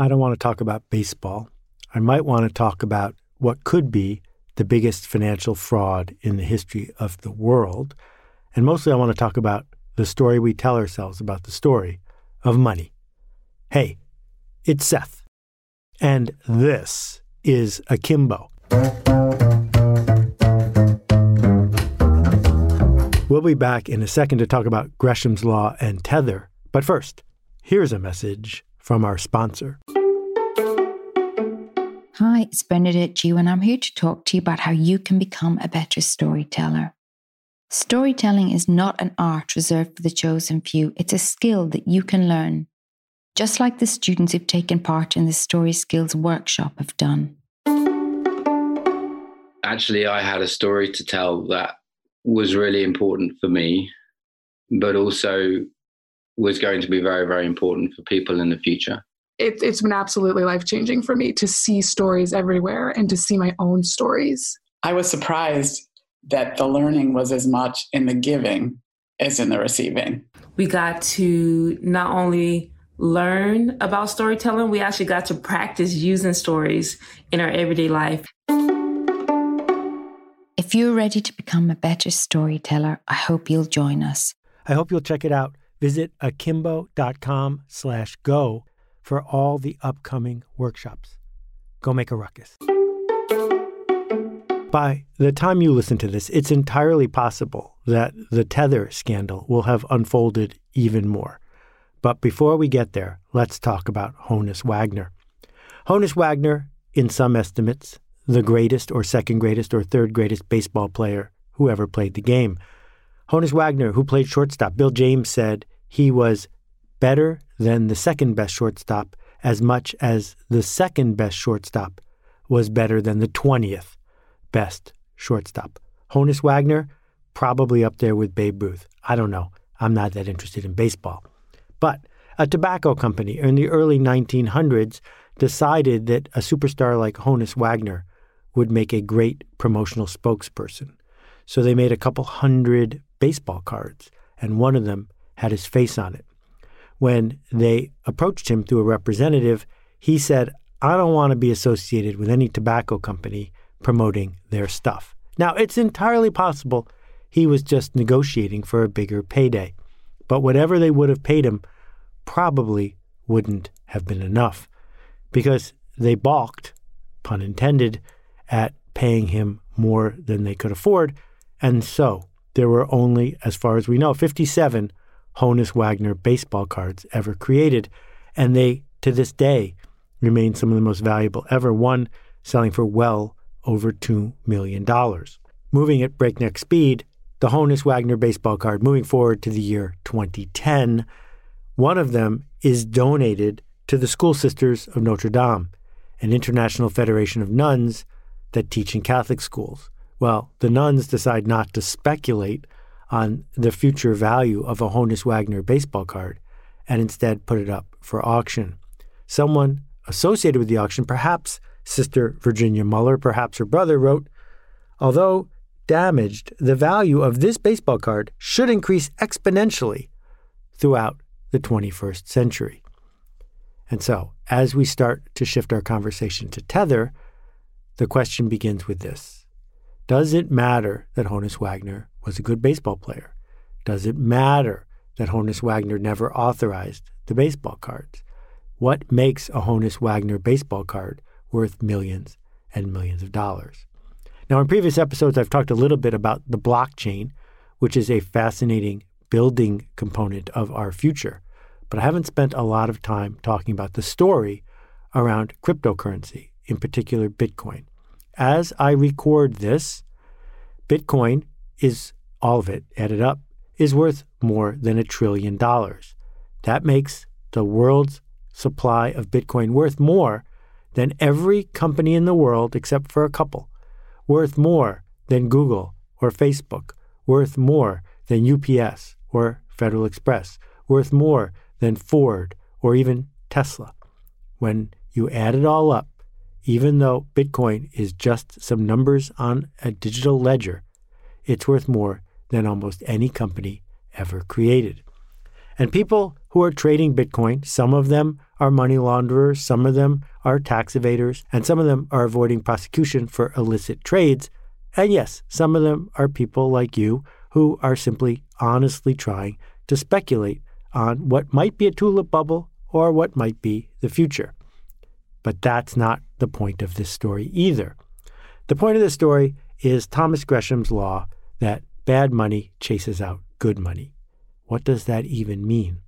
I don't want to talk about baseball. I might want to talk about what could be the biggest financial fraud in the history of the world. And mostly, I want to talk about the story we tell ourselves about the story of money. Hey, it's Seth. And this is Akimbo. We'll be back in a second to talk about Gresham's Law and Tether. But first, here's a message from our sponsor. Hi, it's Bernadette G, and I'm here to talk to you about how you can become a better storyteller. Storytelling is not an art reserved for the chosen few, it's a skill that you can learn, just like the students who've taken part in the Story Skills Workshop have done. Actually, I had a story to tell that was really important for me, but also was going to be very, very important for people in the future. It, it's been absolutely life changing for me to see stories everywhere and to see my own stories. I was surprised that the learning was as much in the giving as in the receiving. We got to not only learn about storytelling, we actually got to practice using stories in our everyday life. If you're ready to become a better storyteller, I hope you'll join us. I hope you'll check it out. Visit akimbo.com slash go for all the upcoming workshops. Go make a ruckus. By the time you listen to this, it's entirely possible that the Tether scandal will have unfolded even more. But before we get there, let's talk about Honus Wagner. Honus Wagner, in some estimates, the greatest or second greatest or third greatest baseball player who ever played the game. Honus Wagner, who played shortstop, Bill James said he was better than the second best shortstop as much as the second best shortstop was better than the 20th best shortstop. Honus Wagner, probably up there with Babe Ruth. I don't know. I'm not that interested in baseball. But a tobacco company in the early 1900s decided that a superstar like Honus Wagner would make a great promotional spokesperson. So they made a couple hundred baseball cards, and one of them had his face on it. When they approached him through a representative, he said, I don't want to be associated with any tobacco company promoting their stuff. Now, it's entirely possible he was just negotiating for a bigger payday, but whatever they would have paid him probably wouldn't have been enough because they balked, pun intended, at paying him more than they could afford. And so there were only, as far as we know, 57 Honus Wagner baseball cards ever created. And they, to this day, remain some of the most valuable ever, one selling for well over $2 million. Moving at breakneck speed, the Honus Wagner baseball card moving forward to the year 2010. One of them is donated to the School Sisters of Notre Dame, an international federation of nuns that teach in Catholic schools. Well, the nuns decide not to speculate on the future value of a Honus Wagner baseball card and instead put it up for auction. Someone associated with the auction, perhaps Sister Virginia Muller, perhaps her brother, wrote Although damaged, the value of this baseball card should increase exponentially throughout the 21st century. And so, as we start to shift our conversation to Tether, the question begins with this Does it matter that Honus Wagner was a good baseball player? Does it matter that Honus Wagner never authorized the baseball cards? What makes a Honus Wagner baseball card worth millions and millions of dollars? Now, in previous episodes, I've talked a little bit about the blockchain, which is a fascinating building component of our future. But I haven't spent a lot of time talking about the story around cryptocurrency, in particular Bitcoin. As I record this, Bitcoin is all of it added up is worth more than a trillion dollars. That makes the world's supply of Bitcoin worth more than every company in the world except for a couple, worth more than Google or Facebook, worth more than UPS or Federal Express, worth more than Ford or even Tesla. When you add it all up, even though Bitcoin is just some numbers on a digital ledger, it's worth more than almost any company ever created. And people who are trading Bitcoin. Some of them are money launderers, some of them are tax evaders, and some of them are avoiding prosecution for illicit trades. And yes, some of them are people like you who are simply honestly trying to speculate on what might be a tulip bubble or what might be the future. But that's not the point of this story either. The point of this story is Thomas Gresham's law that bad money chases out good money. What does that even mean?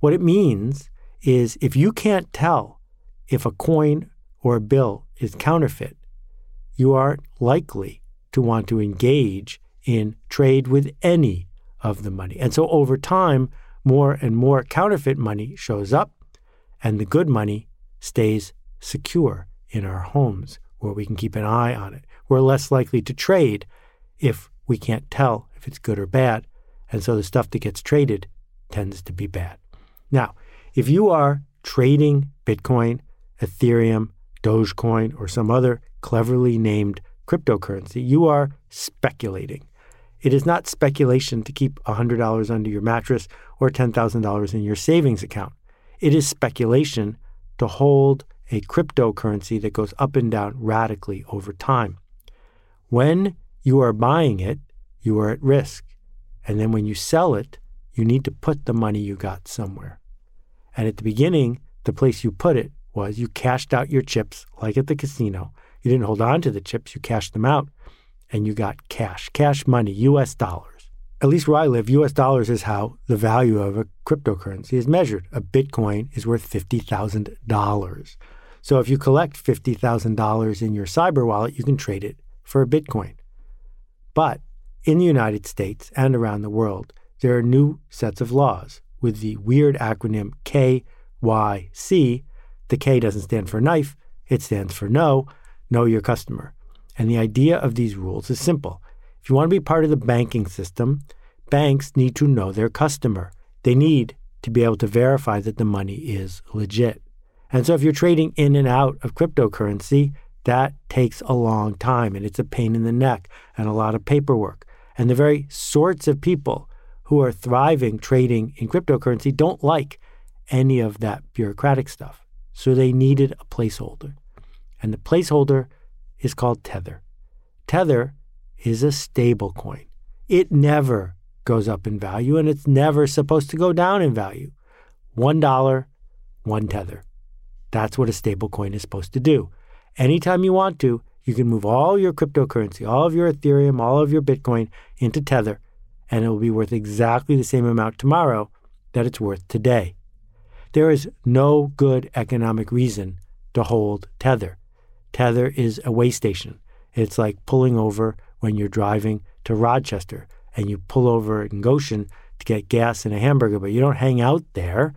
What it means is if you can't tell if a coin or a bill is counterfeit, you aren't likely to want to engage in trade with any of the money. And so over time, more and more counterfeit money shows up, and the good money stays secure in our homes where we can keep an eye on it. We're less likely to trade if we can't tell if it's good or bad. And so the stuff that gets traded tends to be bad. Now, if you are trading Bitcoin, Ethereum, Dogecoin, or some other cleverly named cryptocurrency, you are speculating. It is not speculation to keep $100 under your mattress or $10,000 in your savings account. It is speculation to hold a cryptocurrency that goes up and down radically over time. When you are buying it, you are at risk. And then when you sell it, you need to put the money you got somewhere. And at the beginning, the place you put it was you cashed out your chips like at the casino. You didn't hold on to the chips, you cashed them out and you got cash, cash money, US dollars. At least where I live, US dollars is how the value of a cryptocurrency is measured. A Bitcoin is worth $50,000. So if you collect $50,000 in your cyber wallet, you can trade it for a Bitcoin. But in the United States and around the world, there are new sets of laws with the weird acronym KYC. The K doesn't stand for knife, it stands for know, know your customer. And the idea of these rules is simple. If you want to be part of the banking system, banks need to know their customer. They need to be able to verify that the money is legit. And so if you're trading in and out of cryptocurrency, that takes a long time and it's a pain in the neck and a lot of paperwork. And the very sorts of people who are thriving trading in cryptocurrency don't like any of that bureaucratic stuff. So they needed a placeholder. And the placeholder is called Tether. Tether is a stable coin. It never goes up in value and it's never supposed to go down in value. One dollar, one tether. That's what a stable coin is supposed to do. Anytime you want to, you can move all your cryptocurrency, all of your Ethereum, all of your Bitcoin into Tether, and it will be worth exactly the same amount tomorrow that it's worth today. There is no good economic reason to hold Tether. Tether is a way station. It's like pulling over when you're driving to Rochester and you pull over in Goshen to get gas and a hamburger, but you don't hang out there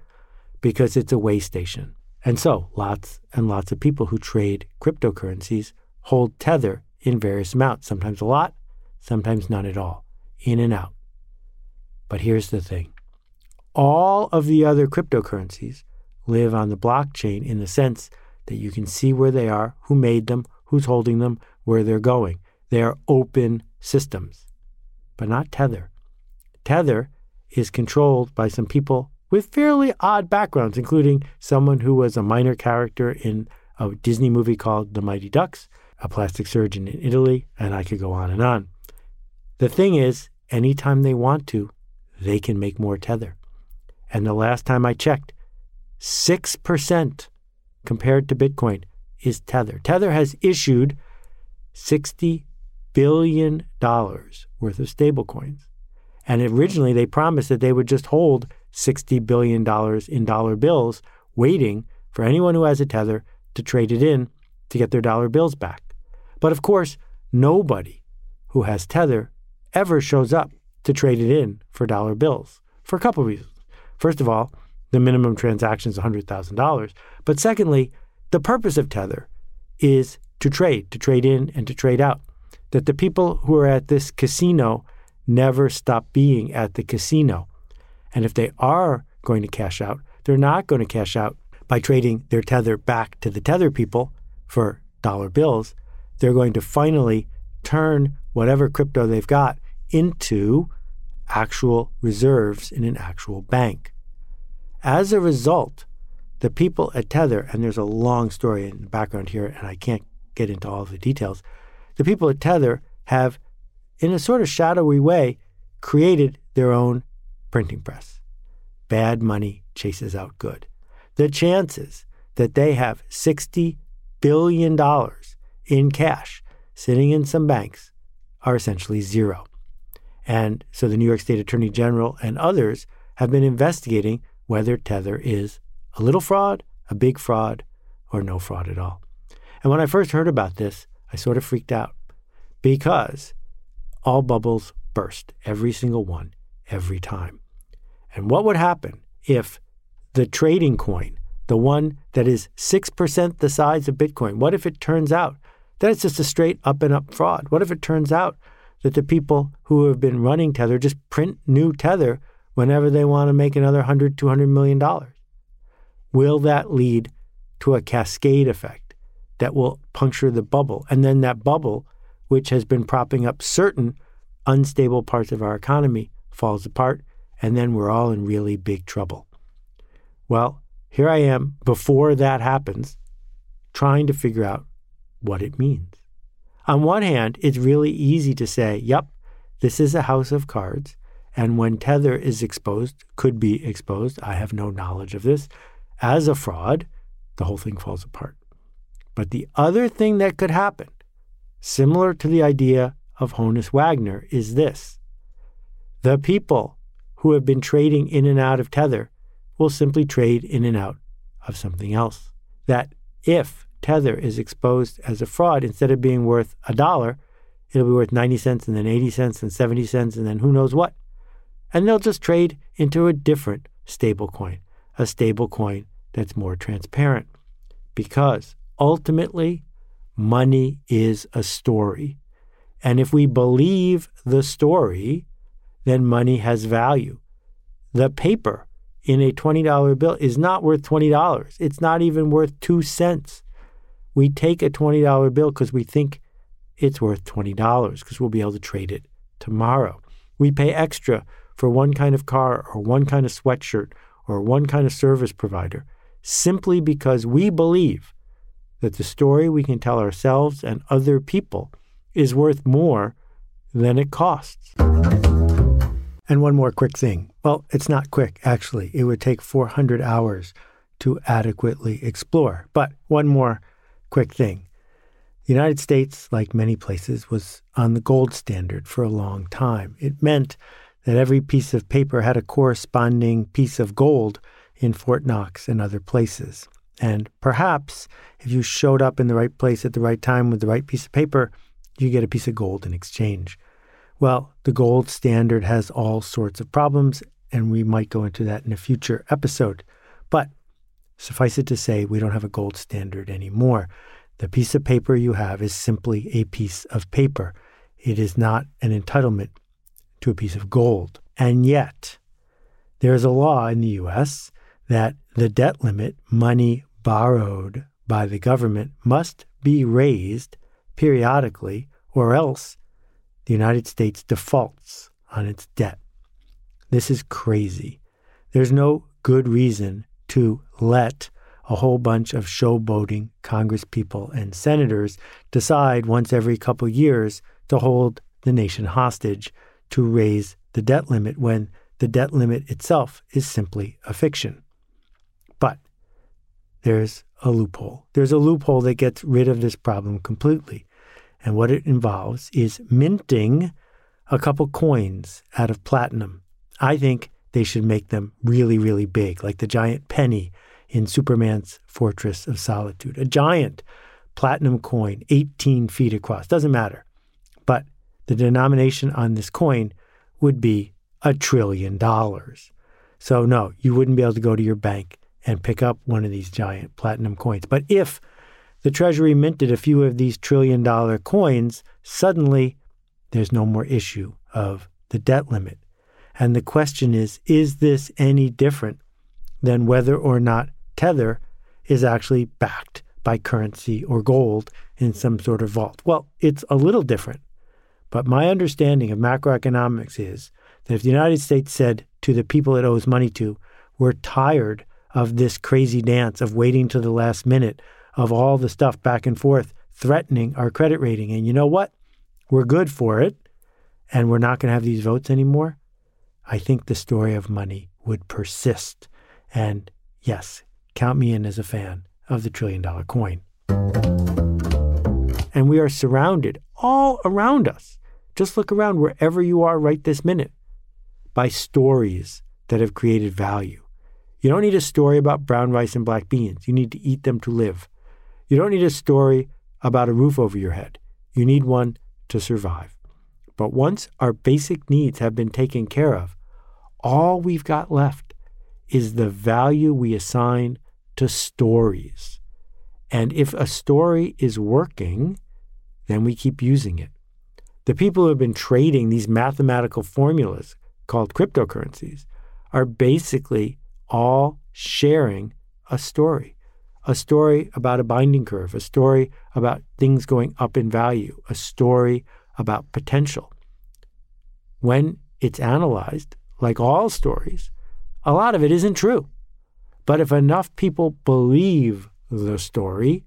because it's a way station. And so, lots and lots of people who trade cryptocurrencies hold Tether in various amounts, sometimes a lot, sometimes none at all, in and out. But here's the thing all of the other cryptocurrencies live on the blockchain in the sense that you can see where they are, who made them, who's holding them, where they're going. They are open systems, but not Tether. Tether is controlled by some people with fairly odd backgrounds, including someone who was a minor character in a Disney movie called The Mighty Ducks, a plastic surgeon in Italy, and I could go on and on. The thing is, anytime they want to, they can make more Tether. And the last time I checked, 6% compared to Bitcoin is Tether. Tether has issued $60 billion worth of stablecoins. And originally they promised that they would just hold $60 billion in dollar bills, waiting for anyone who has a Tether to trade it in to get their dollar bills back. But of course, nobody who has Tether ever shows up to trade it in for dollar bills for a couple of reasons. First of all, the minimum transaction is $100,000. But secondly, the purpose of Tether is to trade, to trade in and to trade out. That the people who are at this casino never stop being at the casino. And if they are going to cash out, they're not going to cash out by trading their Tether back to the Tether people for dollar bills. They're going to finally turn whatever crypto they've got into actual reserves in an actual bank. As a result, the people at Tether, and there's a long story in the background here, and I can't get into all the details. The people at Tether have, in a sort of shadowy way, created their own printing press. Bad money chases out good. The chances that they have $60 billion in cash sitting in some banks are essentially zero. And so the New York State Attorney General and others have been investigating whether Tether is a little fraud, a big fraud, or no fraud at all. And when I first heard about this, I sort of freaked out because all bubbles burst, every single one, every time. And what would happen if the trading coin, the one that is 6% the size of Bitcoin, what if it turns out that it's just a straight up and up fraud? What if it turns out that the people who have been running Tether just print new Tether whenever they want to make another 100, 200 million dollars? Will that lead to a cascade effect that will puncture the bubble? And then that bubble, which has been propping up certain unstable parts of our economy, falls apart, and then we're all in really big trouble. Well, here I am before that happens, trying to figure out what it means. On one hand, it's really easy to say, yep, this is a house of cards, and when Tether is exposed, could be exposed, I have no knowledge of this, as a fraud, the whole thing falls apart. But the other thing that could happen, similar to the idea of Honus Wagner, is this the people who have been trading in and out of Tether will simply trade in and out of something else. That if Tether is exposed as a fraud, instead of being worth a dollar, it'll be worth 90 cents and then 80 cents and 70 cents and then who knows what. And they'll just trade into a different stable coin, a stable coin that's more transparent. Because ultimately, money is a story. And if we believe the story, then money has value. The paper in a $20 bill is not worth $20. It's not even worth 2 cents. We take a $20 bill because we think it's worth $20 because we'll be able to trade it tomorrow. We pay extra for one kind of car or one kind of sweatshirt or one kind of service provider simply because we believe that the story we can tell ourselves and other people is worth more than it costs. And one more quick thing. Well, it's not quick, actually. It would take 400 hours to adequately explore. But one more quick thing. The United States, like many places, was on the gold standard for a long time. It meant that every piece of paper had a corresponding piece of gold in Fort Knox and other places. And perhaps if you showed up in the right place at the right time with the right piece of paper, you get a piece of gold in exchange. Well, the gold standard has all sorts of problems, and we might go into that in a future episode. But suffice it to say, we don't have a gold standard anymore. The piece of paper you have is simply a piece of paper. It is not an entitlement to a piece of gold. And yet, there is a law in the US that the debt limit, money borrowed by the government, must be raised periodically, or else the United States defaults on its debt. This is crazy. There's no good reason to let a whole bunch of showboating congresspeople and senators decide once every couple years to hold the nation hostage to raise the debt limit when the debt limit itself is simply a fiction But there's a loophole. There's a loophole that gets rid of this problem completely. And what it involves is minting a couple coins out of platinum. I think they should make them really, really big, like the giant penny in Superman's Fortress of Solitude. A giant platinum coin, 18 feet across. Doesn't matter. But the denomination on this coin would be a trillion dollars. So, no, you wouldn't be able to go to your bank and pick up one of these giant platinum coins. But if the Treasury minted a few of these trillion dollar coins, suddenly there's no more issue of the debt limit. And the question is is this any different than whether or not Tether is actually backed by currency or gold in some sort of vault? Well, it's a little different. But my understanding of macroeconomics is that if the United States said to the people it owes money to, We're tired of this crazy dance of waiting to the last minute, of all the stuff back and forth threatening our credit rating. And you know what? We're good for it, and we're not going to have these votes anymore. I think the story of money would persist. And yes, count me in as a fan of the trillion dollar coin. And we are surrounded all around us. Just look around wherever you are right this minute by stories that have created value. You don't need a story about brown rice and black beans. You need to eat them to live. You don't need a story about a roof over your head. You need one to survive. But once our basic needs have been taken care of, all we've got left is the value we assign to stories. And if a story is working, then we keep using it. The people who have been trading these mathematical formulas called cryptocurrencies are basically all sharing a story a story about a bonding curve, a story about things going up in value, a story about potential. When it's analyzed, like all stories, a lot of it isn't true. But if enough people believe the story,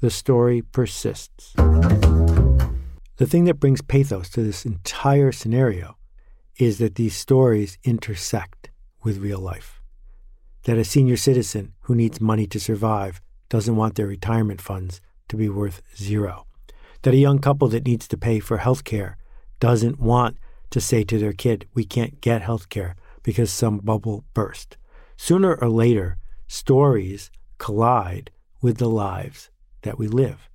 the story persists. The thing that brings pathos to this entire scenario is that these stories intersect with real life. That a senior citizen who needs money to survive doesn't want their retirement funds to be worth zero. That a young couple that needs to pay for health care doesn't want to say to their kid, We can't get health care because some bubble burst. Sooner or later, stories collide with the lives that we live.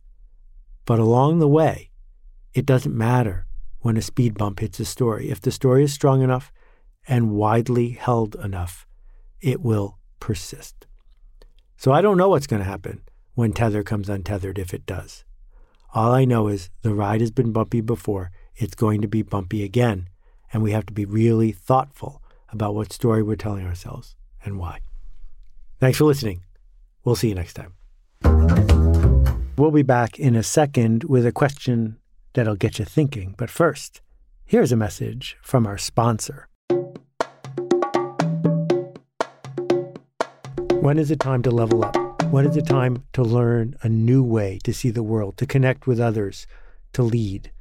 But along the way, it doesn't matter when a speed bump hits a story. If the story is strong enough and widely held enough, it will persist. So I don't know what's going to happen when Tether comes untethered if it does. All I know is the ride has been bumpy before, it's going to be bumpy again, and we have to be really thoughtful about what story we're telling ourselves and why. Thanks for listening. We'll see you next time. We'll be back in a second with a question that'll get you thinking. But first, here's a message from our sponsor. When is it time to level up? When is it time to learn a new way to see the world, to connect with others, to lead,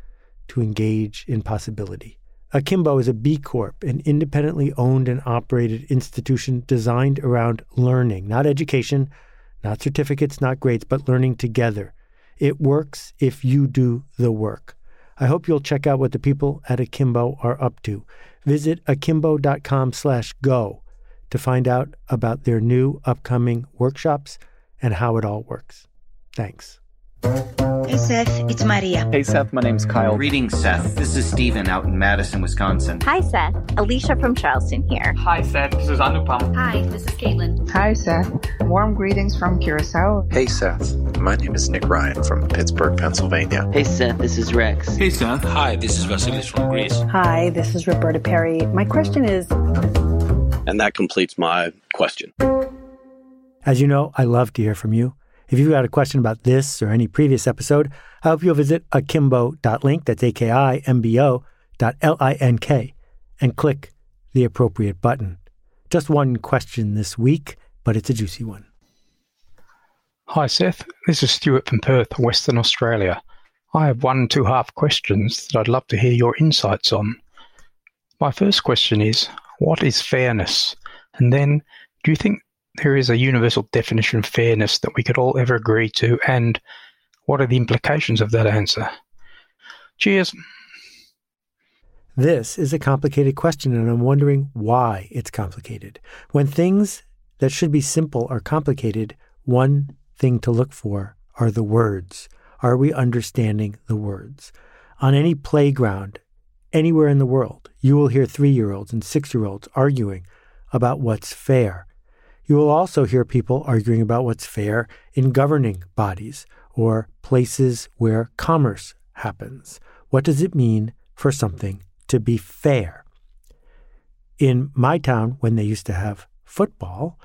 to engage in possibility? Akimbo is a B Corp, an independently owned and operated institution designed around learning, not education, not certificates, not grades, but learning together. It works if you do the work. I hope you'll check out what the people at Akimbo are up to. Visit akimbo.com slash go to find out about their new upcoming workshops and how it all works. Thanks. Hey Seth, it's Maria. Hey Seth, my name's Kyle. Greetings, Seth. This is Steven out in Madison, Wisconsin. Hi Seth, Alicia from Charleston here. Hi Seth, this is Anupam. Hi, this is Caitlin. Hi Seth, warm greetings from Curacao. Hey Seth, my name is Nick Ryan from Pittsburgh, Pennsylvania. Hey Seth, this is Rex. Hey Seth. Hi, this is Vasilis from Greece. Hi, this is Roberta Perry. My question is. And that completes my question. As you know, I love to hear from you. If you've got a question about this or any previous episode, I hope you'll visit akimbo.link, that's A-K-I-M-B-O dot L-I-N-K, and click the appropriate button. Just one question this week, but it's a juicy one. Hi, Seth. This is Stuart from Perth, Western Australia. I have one and two half questions that I'd love to hear your insights on. My first question is What is fairness? And then, do you think there is a universal definition of fairness that we could all ever agree to, and what are the implications of that answer? Cheers. This is a complicated question, and I'm wondering why it's complicated. When things that should be simple are complicated, one thing to look for are the words. Are we understanding the words? On any playground, anywhere in the world, you will hear three year olds and six year olds arguing about what's fair. You will also hear people arguing about what's fair in governing bodies or places where commerce happens. What does it mean for something to be fair? In my town, when they used to have football,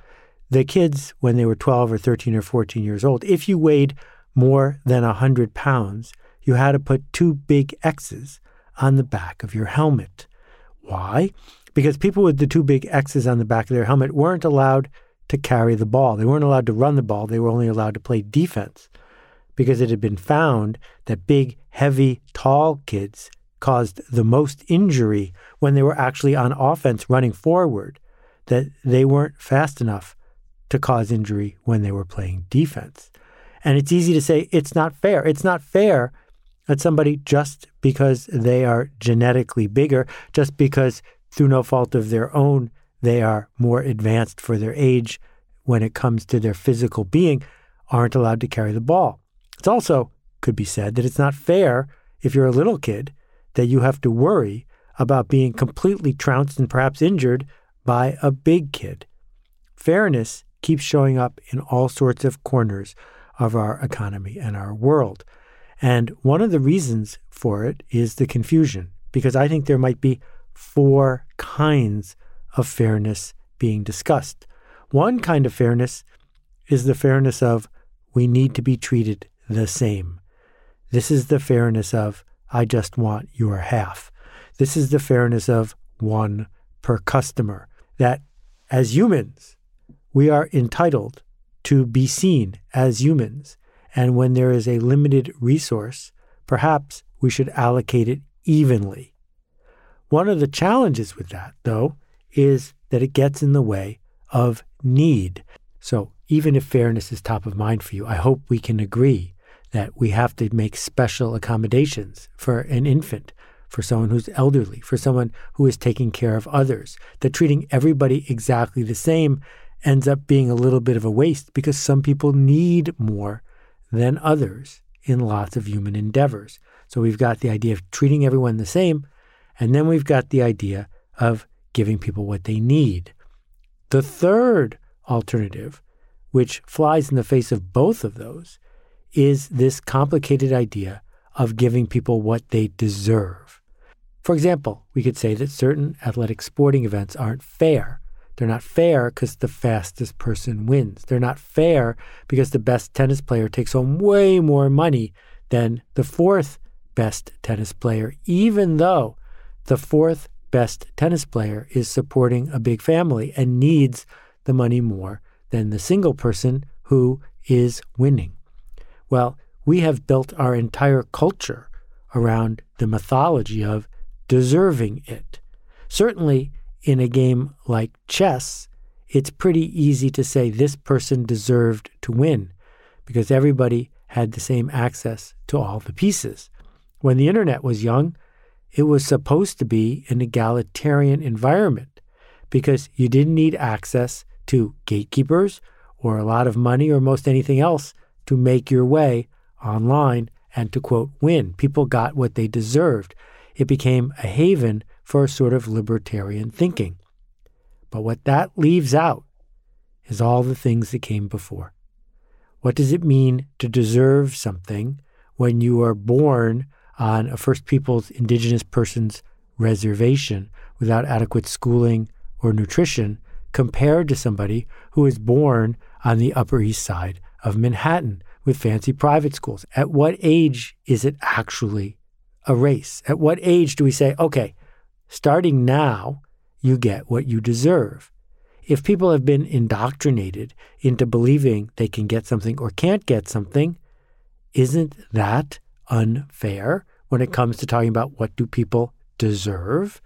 the kids, when they were 12 or 13 or 14 years old, if you weighed more than 100 pounds, you had to put two big X's on the back of your helmet. Why? because people with the two big X's on the back of their helmet weren't allowed to carry the ball. They weren't allowed to run the ball. They were only allowed to play defense because it had been found that big, heavy, tall kids caused the most injury when they were actually on offense running forward, that they weren't fast enough to cause injury when they were playing defense. And it's easy to say it's not fair. It's not fair that somebody, just because they are genetically bigger, just because through no fault of their own, they are more advanced for their age when it comes to their physical being, aren't allowed to carry the ball. It's also could be said that it's not fair if you're a little kid that you have to worry about being completely trounced and perhaps injured by a big kid. Fairness keeps showing up in all sorts of corners of our economy and our world. And one of the reasons for it is the confusion, because I think there might be four kinds of fairness being discussed. One kind of fairness is the fairness of we need to be treated the same. This is the fairness of I just want your half. This is the fairness of one per customer. That as humans, we are entitled to be seen as humans. And when there is a limited resource, perhaps we should allocate it evenly. One of the challenges with that, though, is that it gets in the way of need. So, even if fairness is top of mind for you, I hope we can agree that we have to make special accommodations for an infant, for someone who's elderly, for someone who is taking care of others, that treating everybody exactly the same ends up being a little bit of a waste because some people need more than others in lots of human endeavors. So we've got the idea of treating everyone the same, and then we've got the idea of giving people what they need. The third alternative, which flies in the face of both of those, is this complicated idea of giving people what they deserve. For example, we could say that certain athletic sporting events aren't fair they're not fair because the fastest person wins. They're not fair because the best tennis player takes home way more money than the fourth best tennis player, even though the fourth best tennis player is supporting a big family and needs the money more than the single person who is winning. Well, we have built our entire culture around the mythology of deserving it. Certainly, in a game like chess, it's pretty easy to say this person deserved to win because everybody had the same access to all the pieces. When the internet was young, it was supposed to be an egalitarian environment because you didn't need access to gatekeepers or a lot of money or most anything else to make your way online and to quote win. People got what they deserved. It became a haven for a sort of libertarian thinking. But what that leaves out is all the things that came before. What does it mean to deserve something when you are born on a First Peoples Indigenous person's reservation without adequate schooling or nutrition compared to somebody who is born on the Upper East Side of Manhattan with fancy private schools? At what age is it actually a race? At what age do we say, okay, Starting now, you get what you deserve. If people have been indoctrinated into believing they can get something or can't get something, isn't that unfair when it comes to talking about what do people deserve?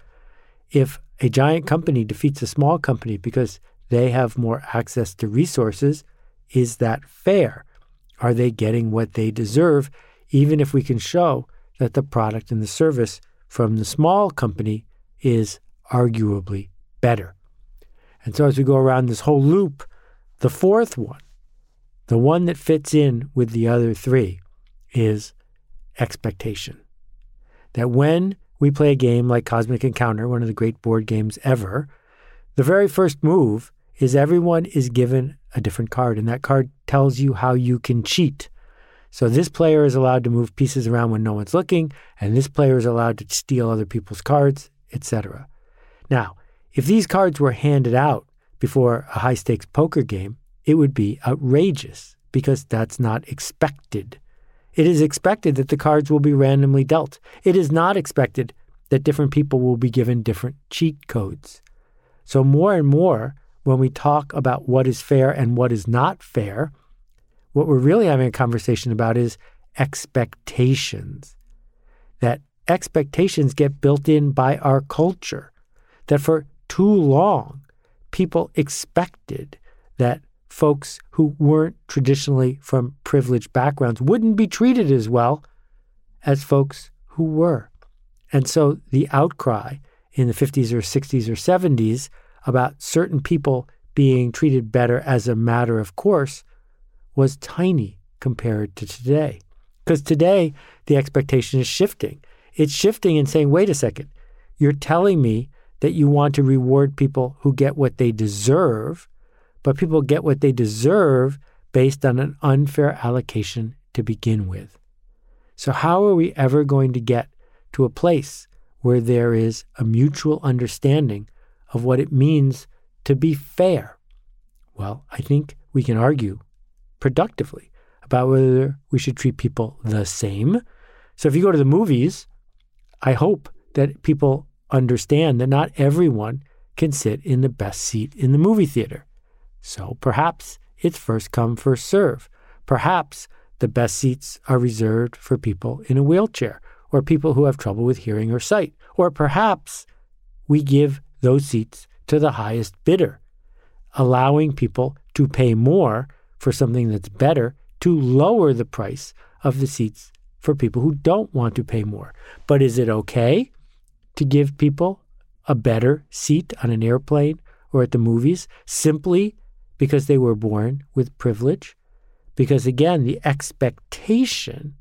If a giant company defeats a small company because they have more access to resources, is that fair? Are they getting what they deserve, even if we can show that the product and the service from the small company is arguably better. And so as we go around this whole loop, the fourth one, the one that fits in with the other three, is expectation. That when we play a game like Cosmic Encounter, one of the great board games ever, the very first move is everyone is given a different card, and that card tells you how you can cheat. So this player is allowed to move pieces around when no one's looking, and this player is allowed to steal other people's cards, etc. Now, if these cards were handed out before a high stakes poker game, it would be outrageous because that's not expected. It is expected that the cards will be randomly dealt. It is not expected that different people will be given different cheat codes. So, more and more, when we talk about what is fair and what is not fair, what we're really having a conversation about is expectations. That expectations get built in by our culture. That for too long, people expected that folks who weren't traditionally from privileged backgrounds wouldn't be treated as well as folks who were. And so the outcry in the 50s or 60s or 70s about certain people being treated better as a matter of course was tiny compared to today. Because today, the expectation is shifting. It's shifting and saying, wait a second, you're telling me that you want to reward people who get what they deserve, but people get what they deserve based on an unfair allocation to begin with. So, how are we ever going to get to a place where there is a mutual understanding of what it means to be fair? Well, I think we can argue productively about whether we should treat people the same. So, if you go to the movies, I hope that people understand that not everyone can sit in the best seat in the movie theater. So perhaps it's first come, first serve. Perhaps the best seats are reserved for people in a wheelchair or people who have trouble with hearing or sight. Or perhaps we give those seats to the highest bidder, allowing people to pay more for something that's better to lower the price of the seats for people who don't want to pay more. But is it okay to give people a better seat on an airplane or at the movies simply because they were born with privilege? Because again, the expectation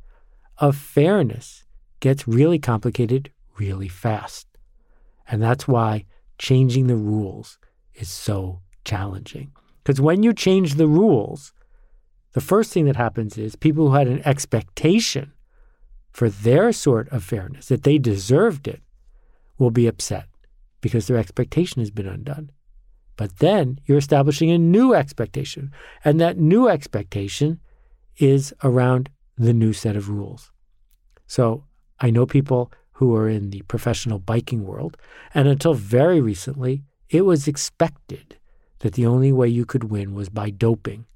of fairness gets really complicated really fast. And that's why changing the rules is so challenging. Because when you change the rules, the first thing that happens is people who had an expectation for their sort of fairness, that they deserved it, will be upset because their expectation has been undone. But then you're establishing a new expectation, and that new expectation is around the new set of rules. So I know people who are in the professional biking world, and until very recently, it was expected that the only way you could win was by doping.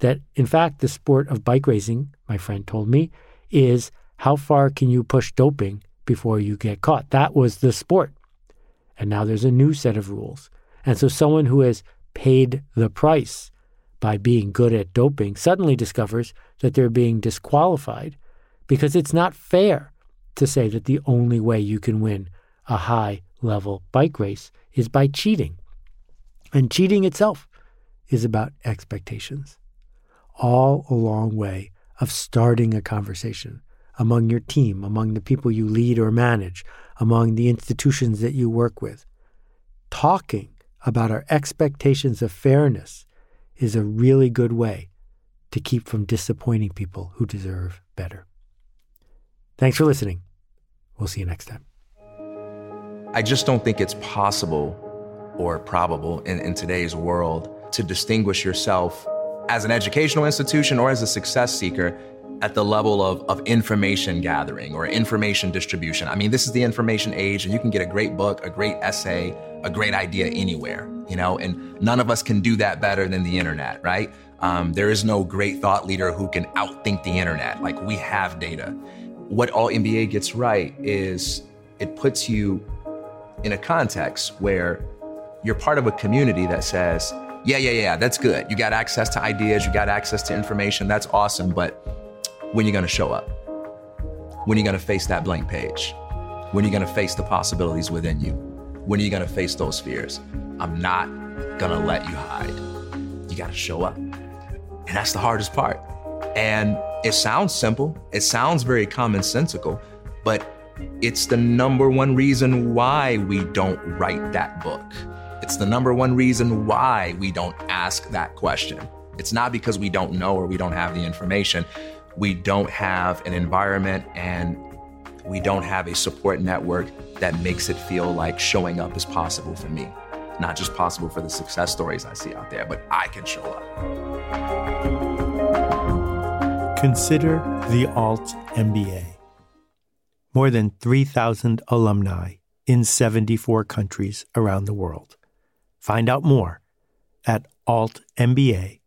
That, in fact, the sport of bike racing, my friend told me, is how far can you push doping before you get caught? That was the sport. And now there's a new set of rules. And so someone who has paid the price by being good at doping suddenly discovers that they're being disqualified because it's not fair to say that the only way you can win a high level bike race is by cheating. And cheating itself is about expectations. All a long way of starting a conversation among your team, among the people you lead or manage, among the institutions that you work with. Talking about our expectations of fairness is a really good way to keep from disappointing people who deserve better. Thanks for listening. We'll see you next time. I just don't think it's possible or probable in, in today's world to distinguish yourself as an educational institution or as a success seeker at the level of, of information gathering or information distribution. I mean, this is the information age, and you can get a great book, a great essay, a great idea anywhere, you know, and none of us can do that better than the internet, right? Um, there is no great thought leader who can outthink the internet. Like, we have data. What Alt MBA gets right is it puts you in a context where you're part of a community that says, yeah, yeah, yeah, that's good. You got access to ideas, you got access to information, that's awesome, but when you're going to show up, when you're going to face that blank page, when you're going to face the possibilities within you, when you're going to face those fears. I'm not going to let you hide. You got to show up. And that's the hardest part. And it sounds simple, it sounds very commonsensical, but it's the number one reason why we don't write that book. It's the number one reason why we don't ask that question. It's not because we don't know or we don't have the information we don't have an environment and we don't have a support network that makes it feel like showing up is possible for me. Not just possible for the success stories I see out there, but I can show up. Consider the Alt MBA. More than 3,000 alumni in 74 countries around the world. Find out more at altmba.com.